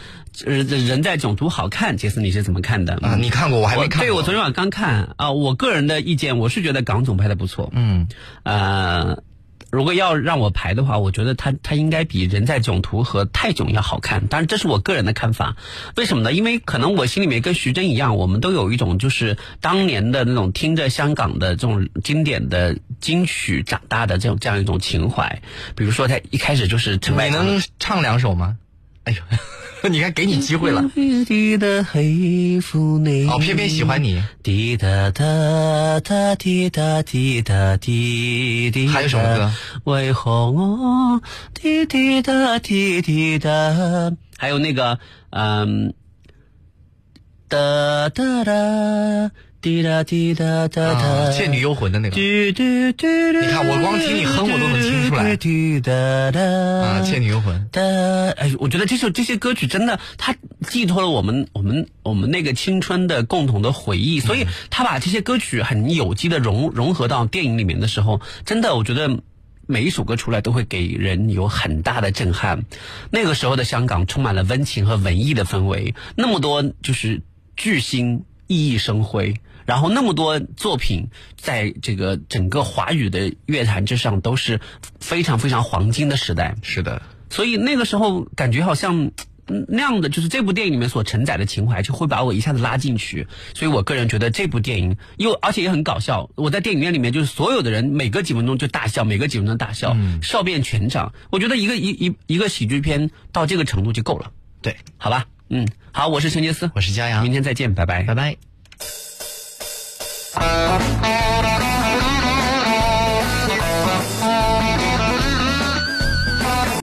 人在囧途好看。杰斯，你是怎么看的？啊，你看过，我还没看过。对，我昨天晚上刚看啊。我个人的意见，我是觉得港总拍的不错。嗯，呃。如果要让我排的话，我觉得他他应该比人在囧途和泰囧要好看。当然，这是我个人的看法。为什么呢？因为可能我心里面跟徐峥一样，我们都有一种就是当年的那种听着香港的这种经典的金曲长大的这种这样一种情怀。比如说，他一开始就是陈百强，你能唱两首吗？哎呦。[laughs] 你看，给你机会了。哦，偏偏喜欢你。滴答答答滴答滴答滴滴。还有什么歌？为何我滴滴答滴滴答？还有那个，嗯，哒哒哒。滴答滴答答答，《倩女幽魂》的那个。你看，我光听你哼，我都能听出来。啊，《倩女幽魂》。哎，我觉得这首这些歌曲真的，它寄托了我们我们我们那个青春的共同的回忆。所以，他把这些歌曲很有机的融融合到电影里面的时候，真的，我觉得每一首歌出来都会给人有很大的震撼。那个时候的香港充满了温情和文艺的氛围，那么多就是巨星熠熠生辉。然后那么多作品，在这个整个华语的乐坛之上都是非常非常黄金的时代。是的，所以那个时候感觉好像那样的，就是这部电影里面所承载的情怀，就会把我一下子拉进去。所以我个人觉得这部电影又而且也很搞笑。我在电影院里面就是所有的人每隔几分钟就大笑，每隔几分钟大笑，笑遍全场。我觉得一个一一一个喜剧片到这个程度就够了。对，好吧，嗯，好，我是陈杰斯，我是佳阳，明天再见，拜拜，拜拜。oh